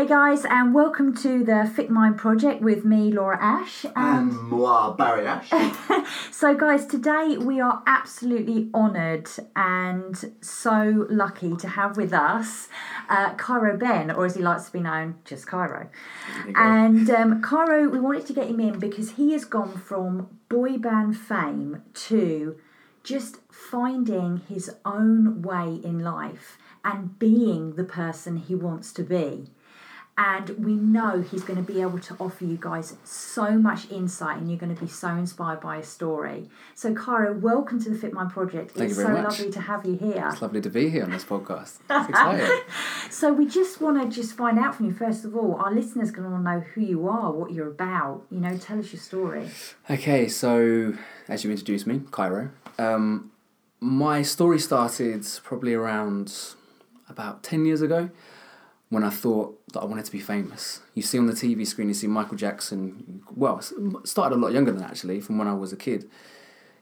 Hey guys, and welcome to the Fit Mind Project with me, Laura Ash. And moi, Barry Ash. So, guys, today we are absolutely honoured and so lucky to have with us uh, Cairo Benn, or as he likes to be known, just Cairo. And um, Cairo, we wanted to get him in because he has gone from boy band fame to just finding his own way in life and being the person he wants to be. And we know he's going to be able to offer you guys so much insight and you're going to be so inspired by his story. So, Cairo, welcome to the Fit Mind Project. Thank it's you very so much. lovely to have you here. It's lovely to be here on this podcast. It's exciting. So, we just want to just find out from you, first of all, our listeners are going to want to know who you are, what you're about. You know, tell us your story. okay, so as you introduced me, Cairo. Um, my story started probably around about 10 years ago when I thought that I wanted to be famous. You see on the TV screen, you see Michael Jackson. Well, started a lot younger than actually, from when I was a kid.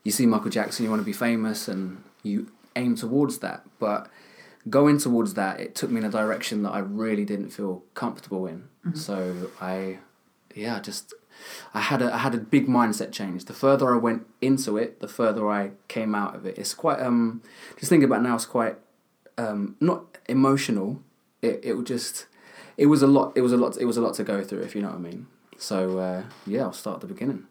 You see Michael Jackson, you want to be famous, and you aim towards that. But going towards that, it took me in a direction that I really didn't feel comfortable in. So I, yeah, just I had a I had a big mindset change. The further I went into it, the further I came out of it. It's quite um just thinking about now. It's quite um not emotional. It it would just it was a lot. It was a lot. It was a lot to go through. If you know what I mean. So uh, yeah, I'll start at the beginning.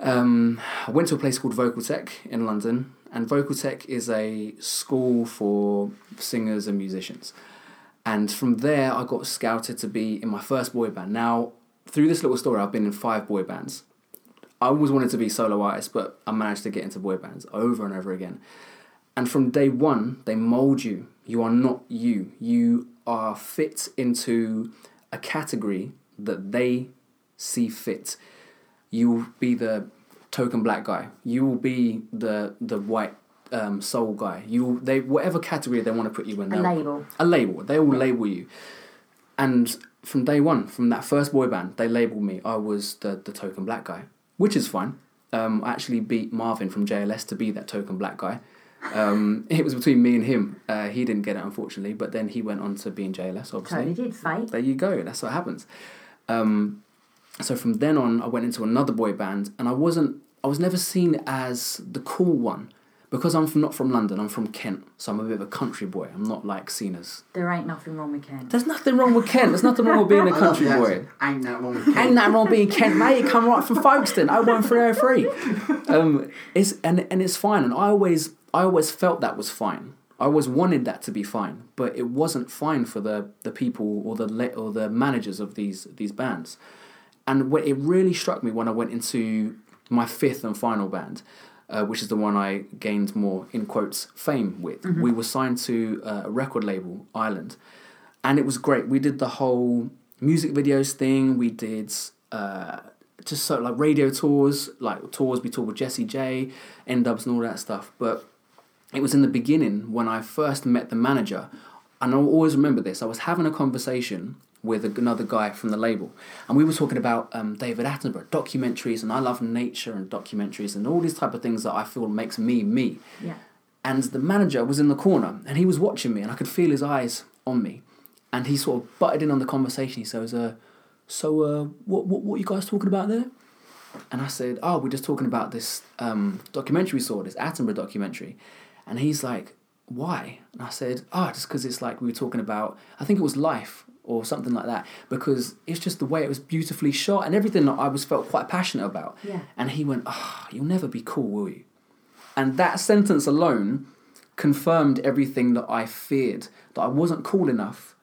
Um, I went to a place called Vocal Tech in London, and Vocal Tech is a school for singers and musicians. And from there, I got scouted to be in my first boy band. Now, through this little story, I've been in five boy bands. I always wanted to be solo artist, but I managed to get into boy bands over and over again. And from day one, they mold you. You are not you. You are fit into a category that they see fit. You will be the token black guy. You will be the the white um, soul guy. You they whatever category they want to put you in. A label. A label. They will label you. And from day one, from that first boy band, they labelled me. I was the the token black guy, which is fine. Um, I actually beat Marvin from JLS to be that token black guy. Um, it was between me and him. Uh, he didn't get it, unfortunately, but then he went on to be in JLS, obviously. Totally did, fate. There you go. That's what happens. Um, so from then on, I went into another boy band, and I wasn't. I was never seen as the cool one because I'm from, not from London. I'm from Kent, so I'm a bit of a country boy. I'm not like seen as. There ain't nothing wrong with Ken. There's nothing wrong with Kent. There's nothing wrong with being a country boy. Ain't that wrong with Kent. Ain't that wrong being Kent, mate? You come right from Folkestone, 01303. Um, it's and and it's fine. And I always I always felt that was fine. I always wanted that to be fine, but it wasn't fine for the the people or the le- or the managers of these these bands. And when, it really struck me when I went into my fifth and final band, uh, which is the one I gained more in quotes fame with. We were signed to uh, a record label, Island, and it was great. We did the whole music videos thing. We did uh, just so like radio tours, like tours. We toured with Jessie J, N-Dubz, and all that stuff. But it was in the beginning when I first met the manager, and I'll always remember this. I was having a conversation with another guy from the label, and we were talking about um, David Attenborough documentaries, and I love nature and documentaries and all these type of things that I feel makes me me. Yeah. And the manager was in the corner, and he was watching me, and I could feel his eyes on me, and he sort of butted in on the conversation. He says, uh, "So, uh, what, what, what are you guys talking about there?" And I said, "Oh, we're just talking about this um, documentary we saw, this Attenborough documentary." And he's like, "Why?" And I said, "Oh, just because it's like we were talking about. I think it was life or something like that. Because it's just the way it was beautifully shot and everything that I was felt quite passionate about." Yeah. And he went, "Ah, you'll never be cool, will you?" And that sentence alone confirmed everything that I feared that I wasn't cool enough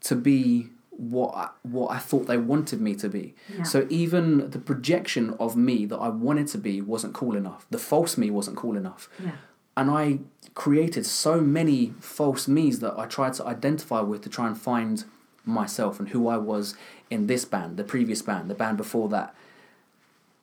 to be what I, what I thought they wanted me to be. Yeah. So even the projection of me that I wanted to be wasn't cool enough. The false me wasn't cool enough. Yeah. And I created so many false me's that I tried to identify with to try and find myself and who I was in this band, the previous band, the band before that.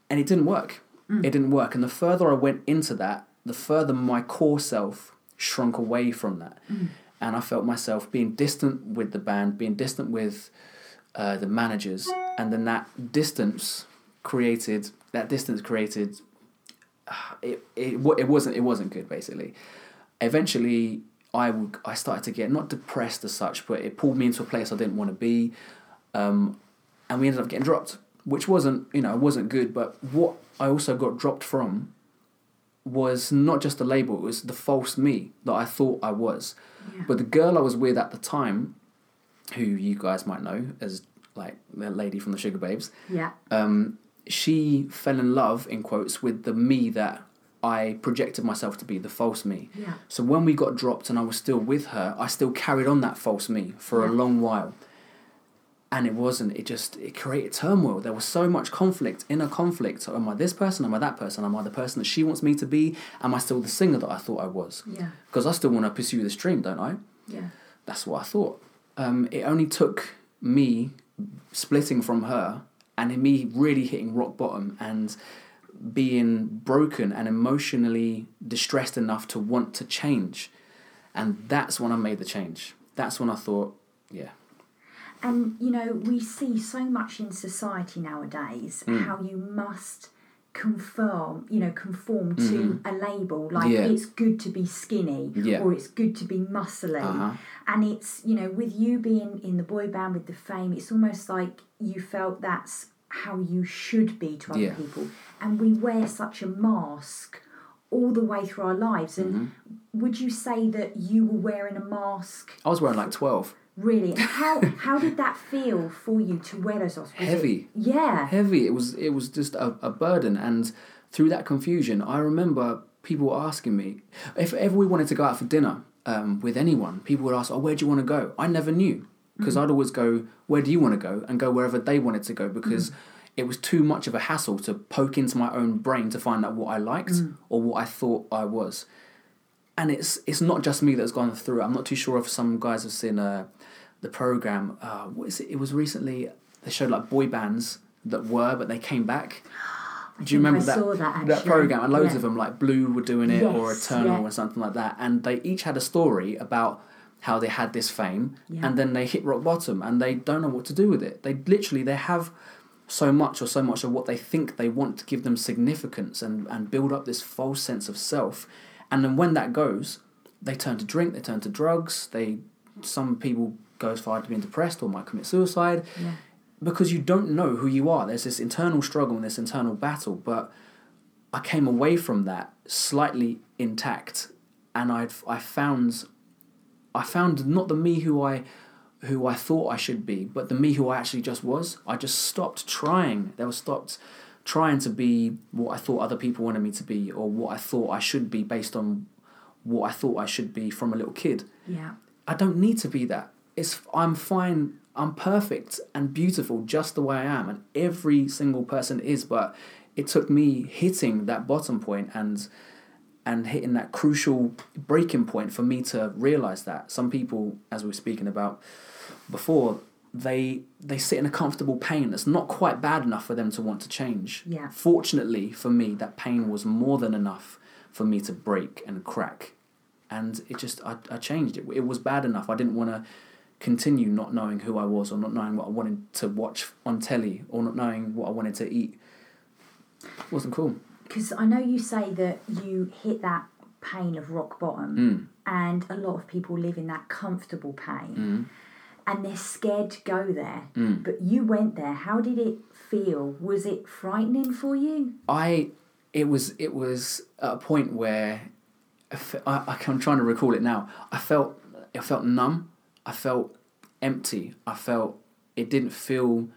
And it didn't work. Mm. It didn't work. And the further I went into that, the further my core self shrunk away from that. Mm. And I felt myself being distant with the band, being distant with uh, the managers. And then that distance created, that distance created uh, it, it, wa- it wasn't it wasn't good basically eventually I would I started to get not depressed as such, but it pulled me into a place I didn't want to be, um, and we ended up getting dropped, which wasn't you know wasn't good. But what I also got dropped from was not just the label; it was the false me that I thought I was. Yeah. But the girl I was with at the time, who you guys might know as like the lady from the Sugababes, Yeah. um, she fell in love in quotes with the me that I projected myself to be, the false me. Yeah. So when we got dropped and I was still with her, I still carried on that false me for a long while. And it wasn't, it just, it created turmoil. There was so much conflict, inner conflict. Am I this person? Am I that person? Am I the person that she wants me to be? Am I still the singer that I thought I was? Yeah. Because I still want to pursue this dream, don't I? Yeah. That's what I thought. Um, it only took me splitting from her and me really hitting rock bottom and being broken and emotionally distressed enough to want to change. And that's when I made the change. That's when I thought, yeah, And you know, we see so much in society nowadays Mm. how you must conform, you know, conform to a label. Like Mm-hmm. Yeah. it's good to be skinny Yeah. or it's good to be muscly. Uh-huh. And it's, you know, with you being in the boy band with the fame, it's almost like you felt that's how you should be to other Yeah. people. And we wear such a mask all the way through our lives. And Mm-hmm. would you say that you were wearing a mask I was wearing like 12. Really, how how did that feel for you to wear those masks? Was it- Heavy. yeah, heavy. It was it was just a, a burden, and through that confusion, I remember people asking me if ever we wanted to go out for dinner um, with anyone. People would ask, "Oh, where do you want to go?" I never knew because I'd always go, "Where do you want to go?" and go wherever they wanted to go because. It was too much of a hassle to poke into my own brain to find out what I liked or what I thought I was and it's it's not just me that's gone through it. I'm not too sure if some guys have seen uh, the program. Uh, what is it? It was recently they showed like boy bands that were, but they came back. Do you I remember that saw that, program? And loads Yeah. of them like Blue were doing it or Yes, Eternal yeah. or something like that, and they each had a story about how they had this fame Yeah. and then they hit rock bottom and they don't know what to do with it. They literally they have so much or so much of what they think they want to give them significance and, and build up this false sense of self. And then when that goes, they turn to drink, they turn to drugs, they some people go as far as being depressed or might commit suicide yeah, because you don't know who you are. There's this internal struggle and this internal battle, but I came away from that slightly intact and I I found I found not the me who I who I thought I should be, but the me who I actually just was. I just stopped trying. There was stopped trying to be what I thought other people wanted me to be or what I thought I should be based on what I thought I should be from a little kid. yeah, I don't need to be that. It's I'm fine. I'm perfect and beautiful just the way I am, and every single person is. But it took me hitting that bottom point and and hitting that crucial breaking point for me to realize that. Some people, as we were speaking about before, they they sit in a comfortable pain that's not quite bad enough for them to want to change. Yeah. Fortunately for me, that pain was more than enough for me to break and crack. And it just I, I changed. It it was bad enough. I didn't want to continue not knowing who i was or not knowing what i wanted to watch on telly or not knowing what i wanted to eat. It wasn't cool because I know you say that you hit that pain of rock bottom, Mm. and a lot of people live in that comfortable pain, Mm. and they're scared to go there. Mm. But you went there. How did it feel? Was it frightening for you? i it was it was at a point where I, fe- I, I- i'm trying to recall it now i felt i felt numb i felt empty i felt it didn't feel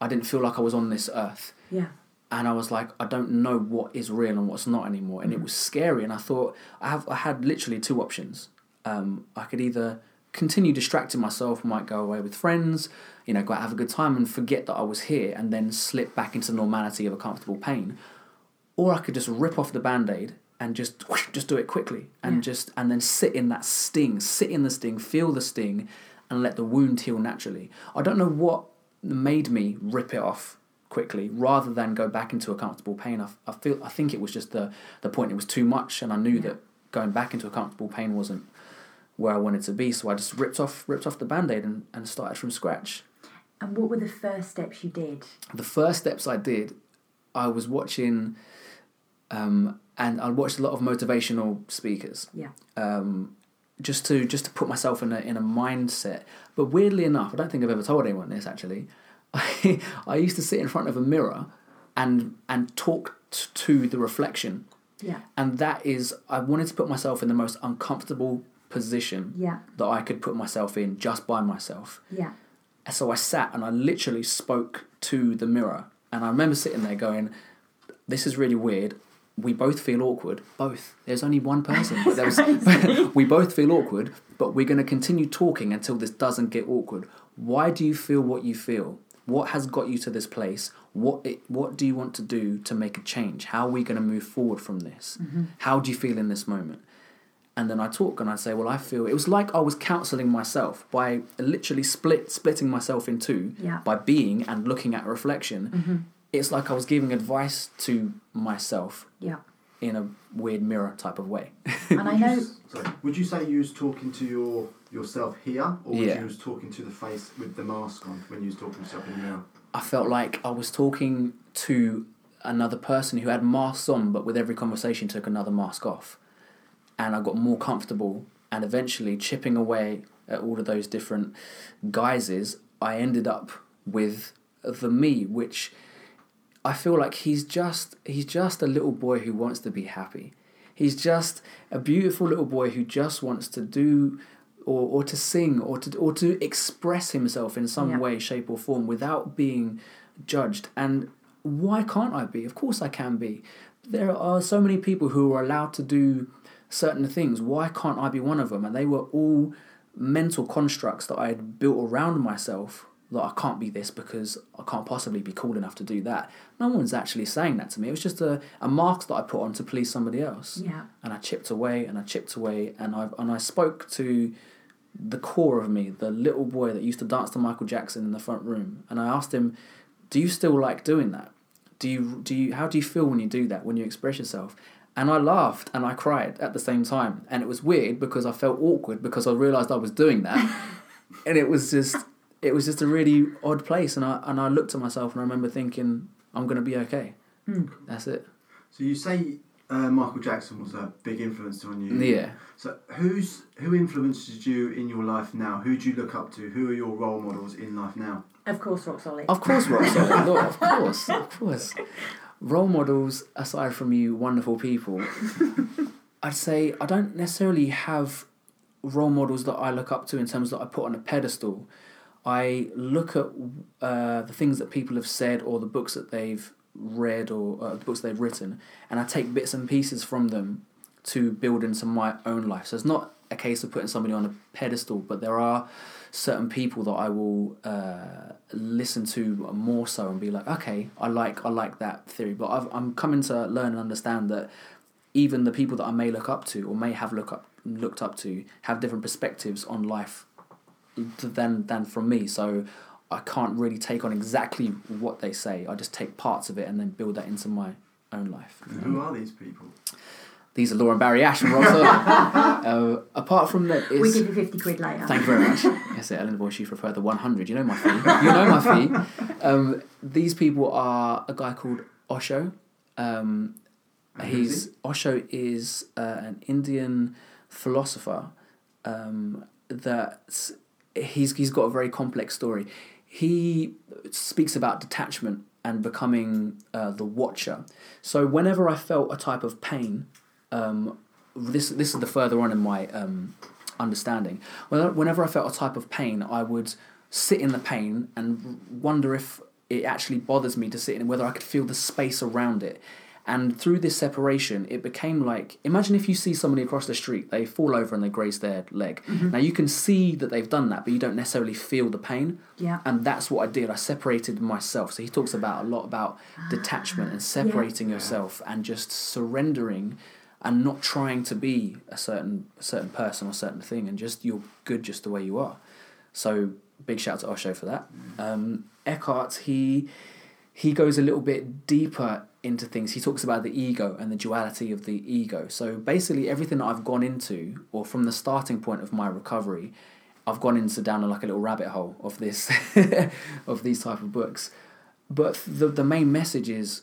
i didn't feel like i was on this earth Yeah, and I was like, I don't know what is real and what's not anymore, and it was scary. And I thought I have I had literally two options. Um, I could either continue distracting myself, might go away with friends, you know, go out have a good time and forget that I was here, and then slip back into the normality of a comfortable pain, or I could just rip off the band aid and just just do it quickly and Yeah. just and then sit in that sting, sit in the sting, feel the sting, and let the wound heal naturally. I don't know what made me rip it off quickly rather than go back into a comfortable pain. I, I feel I think it was just the the point. It was too much, and I knew Yeah. that going back into a comfortable pain wasn't where I wanted to be. So I just ripped off ripped off the band aid and, and started from scratch. and what were the first steps you did? The first steps I did, I was watching, um, and I watched a lot of motivational speakers. Yeah, Um, just to just to put myself in a in a mindset. But weirdly enough, I don't think I've ever told anyone this actually. I I used to sit in front of a mirror and and talk t- to the reflection, Yeah. and that is I wanted to put myself in the most uncomfortable position Yeah. that I could put myself in just by myself. Yeah. And so I sat and I literally spoke to the mirror. And I remember sitting there going, This is really weird. We both feel awkward. Both. There's only one person. But there was, we both feel awkward, but we're going to continue talking until this doesn't get awkward. Why do you feel what you feel? What has got you to this place? What it, what do you want to do to make a change? How are we going to move forward from this? How do you feel in this moment? and then I talk and I say, well, I feel it was like I was counselling myself by literally split splitting myself in two Yeah. by being and looking at a reflection. Mm-hmm. It's like I was giving advice to myself Yeah. in a weird mirror type of way. And I Would you know. s- sorry, would you say you was talking to your yourself here, or Yeah. you was talking to the face with the mask on when you was talking to yourself in the mirror? I felt like I was talking to another person who had masks on, but with every conversation took another mask off. And I got more comfortable, and eventually chipping away at all of those different guises, I ended up with the me, which I feel like he's just he's just a little boy who wants to be happy. He's just a beautiful little boy who just wants to do or, or to sing or to or to express himself in some Yeah. way, shape or form without being judged. And why can't I be? Of course I can be. There are so many people who are allowed to do certain things. Why can't I be one of them? And they were all mental constructs that I had built around myself that I can't be this because I can't possibly be cool enough to do that. No one's actually saying that to me. It was just a, a mask that I put on to please somebody else. Yeah. And I chipped away and I chipped away and I and I spoke to the core of me, the little boy that used to dance to Michael Jackson in the front room. And I asked him, "Do you still like doing that? Do you do you how do you feel when you do that? When you express yourself?" And I laughed and I cried at the same time. And it was weird because I felt awkward because I realized I was doing that. and it was just it was just a really odd place and I and I looked at myself and I remember thinking I'm going to be okay. Hmm. That's it. So you say uh, Michael Jackson was a big influence on you. Yeah. So who's who influences you in your life now? Who do you look up to? Who are your role models in life now? Of course, Rock Solid. Of course, Rock Solid. No, of course, of course. Role models, aside from you, wonderful people, I'd say I don't necessarily have role models that I look up to in terms that I put on a pedestal. I look at uh, the things that people have said or the books that they've read or uh, books they've written, and I take bits and pieces from them to build into my own life. So it's not a case of putting somebody on a pedestal, but there are certain people that I will uh, listen to more so and be like, okay, I like I like that theory. But I've, I'm coming to learn and understand that even the people that I may look up to or may have look up looked up to have different perspectives on life than than from me. So I can't really take on exactly what they say. I just take parts of it and then build that into my own life. And who are these people? These are Lauren Barry Ash and Rob Sawyer. uh, apart from that, we it's, give you 50 quid later. Thank you very much. Yes, Ellen Boy, she preferred the 100. You know my fee. You know my fee. Um, these people are a guy called Osho. Um, And who's he's Osho is uh, an Indian philosopher um, that he's he's got a very complex story. He speaks about detachment and becoming uh, the watcher. So whenever I felt a type of pain, um, this this is the further on in my um, understanding. Whenever I felt a type of pain, I would sit in the pain and wonder if it actually bothers me to sit in, whether I could feel the space around it. And through this separation, it became like imagine if you see somebody across the street, they fall over and they graze their leg. Mm-hmm. Now you can see that they've done that, but you don't necessarily feel the pain. Yeah. And that's what I did. I separated myself. So he talks about a lot about ah, detachment and separating yourself and just surrendering and not trying to be a certain a certain person or certain thing and just you're good just the way you are. So big shout out to Osho for that. Mm. Um, Eckhart, he he goes a little bit deeper into things. He talks about the ego and the duality of the ego. So basically, everything that I've gone into, or from the starting point of my recovery, I've gone into down like a little rabbit hole of this, of these type of books. But the the main message is,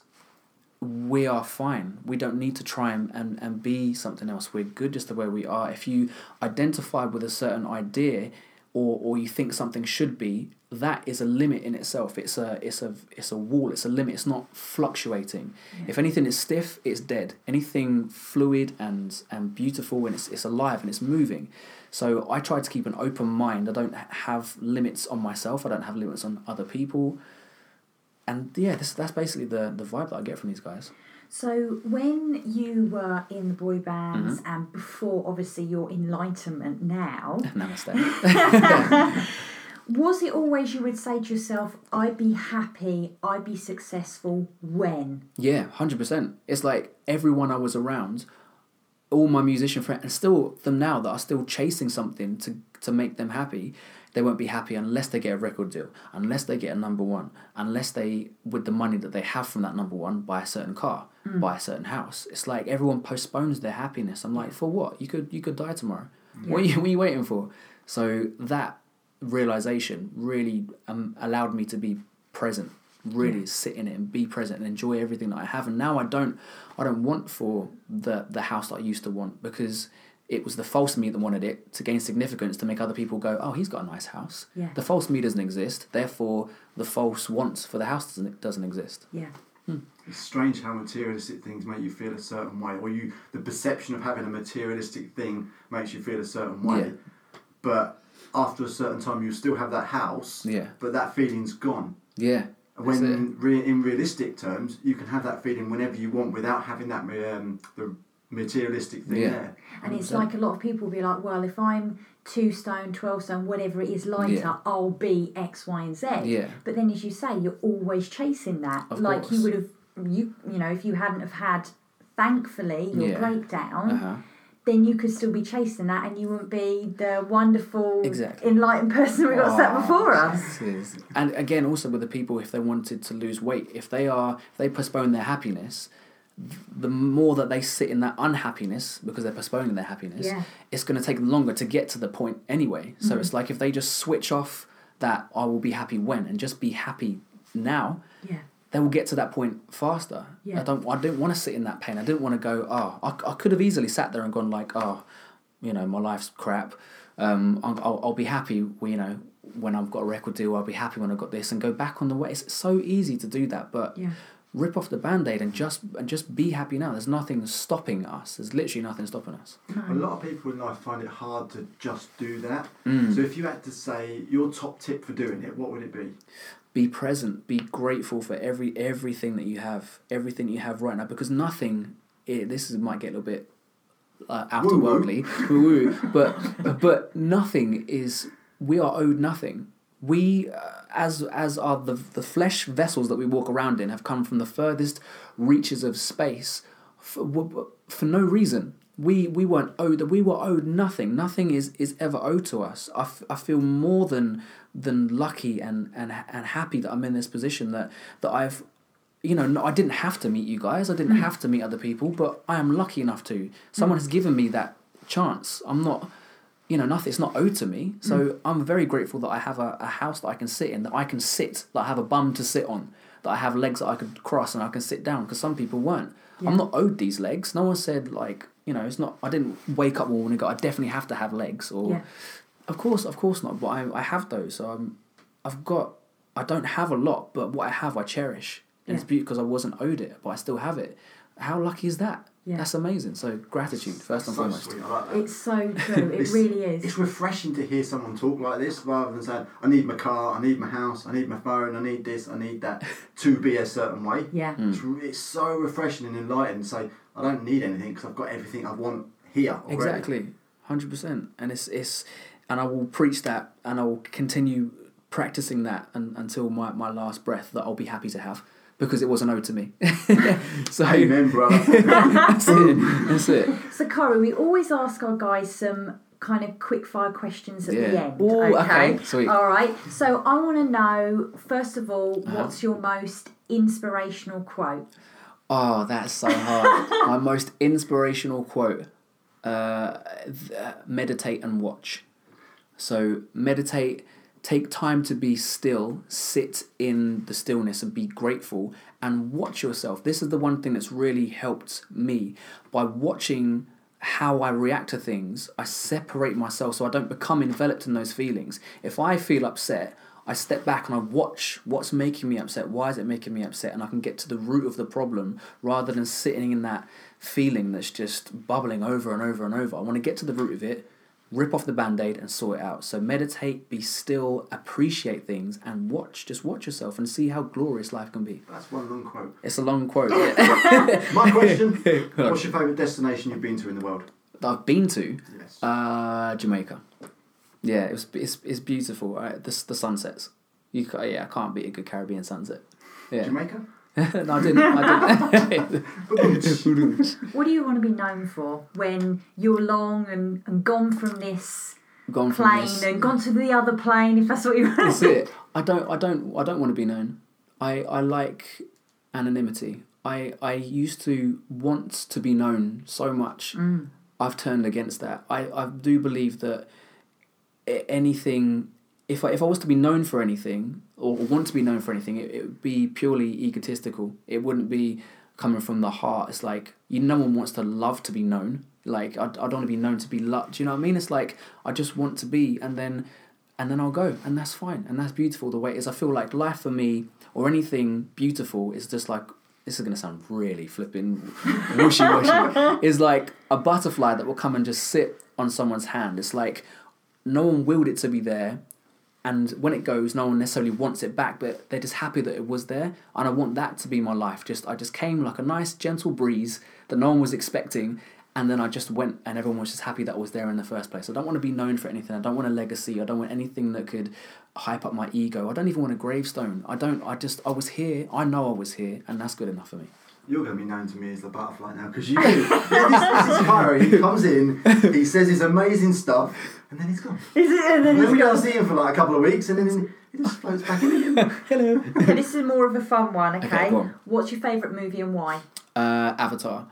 we are fine. We don't need to try and, and, and be something else. We're good just the way we are. If you identify with a certain idea or, or you think something should be, that is a limit in itself. It's a it's a it's a wall. It's a limit. It's not fluctuating. If anything is stiff, it's dead. Anything fluid and and beautiful and it's it's alive and it's moving. So I try to keep an open mind. I don't have limits on myself. I don't have limits on other people. And yeah, this that's basically the the vibe that I get from these guys. So when you were in the boy bands Mm-hmm. and before obviously your enlightenment now, Namaste. was it always you would say to yourself, I'd be happy, I'd be successful when? Yeah, hundred percent. It's like everyone I was around, all my musician friends, and still them now that are still chasing something to to make them happy. They won't be happy unless they get a record deal, unless they get a number one, unless they, with the money that they have from that number one, buy a certain car, mm. buy a certain house. It's like everyone postpones their happiness. I'm like, for what? You could you could die tomorrow. What are you what are you waiting for? So that realization really um, allowed me to be present really Yeah. sit in it and be present and enjoy everything that I have and now I don't I don't want for the the house that I used to want because it was the false me that wanted it to gain significance to make other people go oh he's got a nice house Yeah. the false me doesn't exist therefore the false wants for the house doesn't doesn't exist Yeah. It's strange how materialistic things make you feel a certain way, or you the perception of having a materialistic thing makes you feel a certain way. Yeah. But after a certain time, you still have that house, yeah but that feeling's gone. yeah That's it. When re- in realistic terms, you can have that feeling whenever you want without having that um, the materialistic thing Yeah. there. And it's 100%. like a lot of people be like, well, if I'm two stone, 12 stone, whatever it is lighter, Yeah. I'll be X, Y, and Z. yeah But then, as you say, you're always chasing that. Of like course. you would have, you you know, if you hadn't have had, thankfully, your Yeah. breakdown, uh-huh then you could still be chasing that, and you wouldn't be the wonderful, Exactly. enlightened person we got sat Oh, before us. this is- And again, also with the people, if they wanted to lose weight, if they are, if they postpone their happiness, the more that they sit in that unhappiness because they're postponing their happiness, Yeah. it's going to take them longer to get to the point anyway. So mm-hmm. it's like if they just switch off that I will be happy when and just be happy now, Yeah. They will get to that point faster. Yeah. I don't. I didn't want to sit in that pain. I didn't want to go. Oh, I, I could have easily sat there and gone like, oh, you know, my life's crap. Um, I'll, I'll, I'll be happy. You know, when I've got a record deal, I'll be happy when I've got this, and go back on the way. It's so easy to do that, but Yeah. rip off the band-aid and just and just be happy now. There's nothing stopping us. There's literally nothing stopping us. A lot of people in life find it hard to just do that. Mm. So if you had to say your top tip for doing it, what would it be? Be present be grateful for every everything that you have everything you have right now because nothing it, this is, might get a little bit uh, afterworldly woo-woo, but but nothing is we are owed nothing. We uh, as as are the the flesh vessels that we walk around in have come from the furthest reaches of space for, for no reason we we weren't owed that we were owed nothing. Nothing is is ever owed to us. I, f- I feel more than than lucky and and and happy that I'm in this position that that I've you know no, I didn't have to meet you guys. I didn't hmm. have to meet other people but I am lucky enough to. Someone has hmm. given me that chance. I'm not you know nothing it's not owed to me. So hmm. I'm very grateful that I have a, a house that I can sit in that I can sit that I have a bum to sit on that I have legs that I could cross and I can sit down because some people weren't. Yeah. I'm not owed these legs. No one said like you know it's not I didn't wake up one morning and go I definitely have to have legs or Yeah. of course of course not but I, I have those so I'm, I've got I don't have a lot but what I have I cherish and it's Yeah. beautiful because I wasn't owed it but I still have it how lucky is that Yeah. that's amazing so gratitude first and so foremost sweet. I like that. It's so true. It really is. It's refreshing to hear someone talk like this rather than saying, I need my car, I need my house, I need my phone, I need this, I need that to be a certain way. Yeah. Mm. It's, it's so refreshing and enlightening to say, I don't need anything because I've got everything I want here. Already. Exactly, hundred percent, and it's it's, and I will preach that, and I will continue practicing that un, until my, my last breath that I'll be happy to have because it wasn't owed to me. so Amen, brother. that's it. That's it. So, Cairo, we always ask our guys some kind of quick fire questions at the end. Ooh, okay? okay, sweet. All right. So, I want to know, first of all, Uh-huh. what's your most inspirational quote? Oh, that's so hard. my most inspirational quote: uh, th- uh, "Meditate and watch." So meditate take time to be still, sit in the stillness and be grateful and watch yourself. This is the one thing that's really helped me by watching how I react to things. I separate myself so I don't become enveloped in those feelings. If I feel upset, I step back and I watch what's making me upset. Why is it making me upset? And I can get to the root of the problem rather than sitting in that feeling that's just bubbling over and over and over. I want to get to the root of it, rip off the band-aid and sort it out so meditate be still appreciate things and watch just watch yourself and see how glorious life can be That's one long quote. it's a long quote. My question: What's your favourite destination you've been to in the world? that i've been to Yes. uh jamaica yeah it was it's, it's beautiful uh, the, the sunsets you yeah i can't beat a good caribbean sunset yeah Jamaica. no i didn't i didn't What do you want to be known for when you're long and, and gone from this gone from plane this- and gone to the other plane, if that's what you want That's it. I don't. I don't. I don't want to be known. I. I like anonymity. I. I used to want to be known so much. Mm. I've turned against that. I. I do believe that anything. If I, if I was to be known for anything or want to be known for anything, it, it would be purely egotistical. It wouldn't be coming from the heart. It's like you. No one wants to love to be known. Like I, I don't want to be known to be loved. Do you know what I mean? It's like I just want to be, and then and then I'll go, and that's fine, and that's beautiful the way it is. I feel like life for me, or anything beautiful, is just like this is gonna sound really flipping wishy washy. is like a butterfly that will come and just sit on someone's hand. It's like no one willed it to be there, and when it goes, no one necessarily wants it back, but they're just happy that it was there, and I want that to be my life. Just I just came like a nice gentle breeze that no one was expecting, and then I just went, and everyone was just happy that I was there in the first place. I don't want to be known for anything. I don't want a legacy. I don't want anything that could hype up my ego. I don't even want a gravestone. I don't. I just I was here. I know I was here, and that's good enough for me. You're going to be known to me as the butterfly now because you. this, this is. He comes in, he says his amazing stuff, and then he's gone. Is it? And then, and then then we it's don't see him for like a couple of weeks, and then he just floats back in again. Hello. okay, this is more of a fun one. Okay. Okay, go on. What's your favourite movie and why? uh, Avatar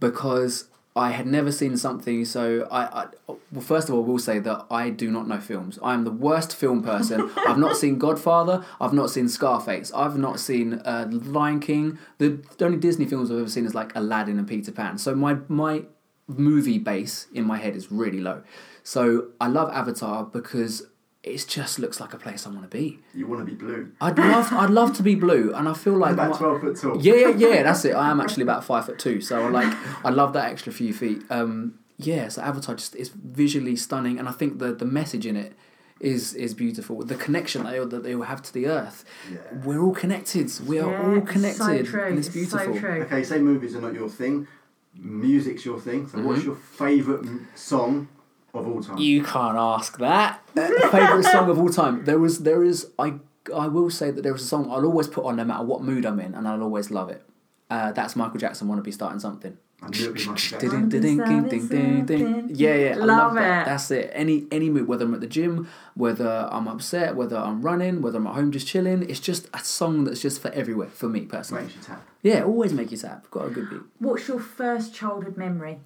because I had never seen something so I, I well first of all I will say that I do not know films. I am the worst film person. I've not seen Godfather, I've not seen Scarface, I've not seen uh, Lion King. The, the only Disney films I've ever seen is like Aladdin and Peter Pan. So my my movie base in my head is really low. So I love Avatar because it just looks like a place I want to be. You want to be blue. I'd love I'd love to be blue and I feel like About my- 12 foot tall. yeah, yeah, yeah. That's it. I am actually about five foot two, so I like I love that extra few feet. Um, yeah, so Avatar just is visually stunning, and I think the the message in it is is beautiful. The connection that they that they will have to the earth. Yeah. We're all connected. We are Yeah, all it's connected, So true. and it's beautiful. So true. Okay, say movies are not your thing, music's your thing. So, what's Mhm. your favourite m- song of all time? You can't ask that. Favorite song of all time. There was there is I I will say that there is a song I'll always put on no matter what mood I'm in, and I'll always love it. Uh, that's Michael Jackson. Want to be starting something. I knew it was Michael Jackson. Ding, ding, ding, ding, ding, ding. Yeah, yeah, I Love love that. it. That's it. Any any mood, whether I'm at the gym, whether I'm upset, whether I'm running, whether I'm at home just chilling, it's just a song that's just for everywhere for me personally. Makes you tap. Yeah, always make you tap. Got a good beat. What's your first childhood memory?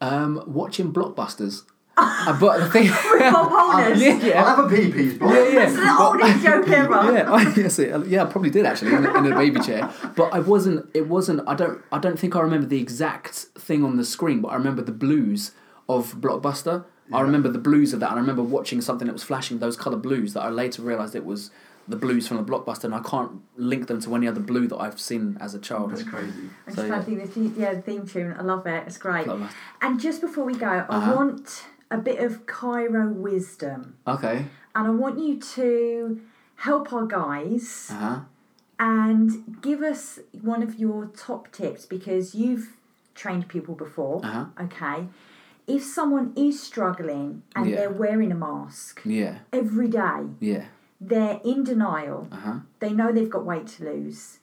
Um, watching blockbusters. Uh, but the thing, Bob Holness. yeah, yeah. I'll have a pee pees, boy. Yeah, yeah. It's the oldest joke ever. yeah, I, yes, it, yeah, I probably did actually in, a- in a baby chair. But I wasn't. It wasn't. I don't. I don't think I remember the exact thing on the screen, but I remember the blues of Blockbuster. I remember the blues of that. and I remember watching something that was flashing those color blues that I later realized it was the blues from the Blockbuster, and I can't link them to any other blue that I've seen as a child. That's crazy. I'm So, just trying to think. The theme, yeah, the theme tune. I love it. It's great. Blockbuster. And just before we go, I Uh-huh. want a bit of Cairo wisdom, Okay. and I want you to help our guys Uh huh. and give us one of your top tips because you've trained people before. Uh huh. Okay. If someone is struggling and Yeah. they're wearing a mask Yeah. every day, Yeah. they're in denial, Uh huh. they know they've got weight to lose,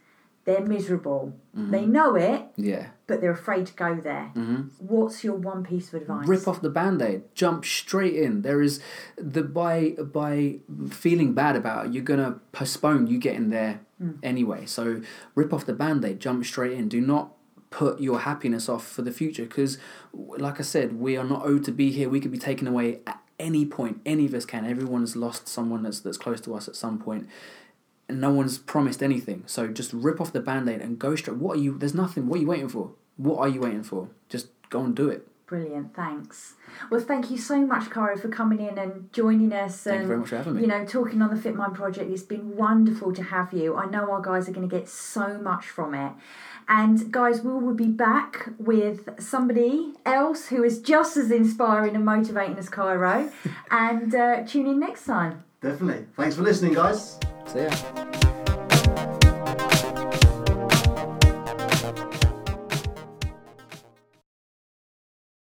they're miserable, Mm-hmm. they know it, Yeah. but they're afraid to go there. Mm-hmm. What's your one piece of advice? rip off the band-aid jump straight in there is the by by feeling bad about it you're gonna postpone you getting there anyway so rip off the band-aid jump straight in do not put your happiness off for the future because like i said we are not owed to be here we could be taken away at any point. Any of us can. Everyone's lost someone that's that's close to us at some point, and no one's promised anything. So just rip off the band-aid and go straight. What are you? There's nothing. What are you waiting for? What are you waiting for? Just go and do it. Brilliant, thanks. Well, thank you so much, Cairo, for coming in and joining us. Thank and, you very much for having me. You know, talking on the Fit Mind project. It's been wonderful to have you. I know our guys are going to get so much from it. And guys, we will be back with somebody else who is just as inspiring and motivating as Cairo. and uh, tune in next time. Definitely. Thanks for listening, guys. 谁呀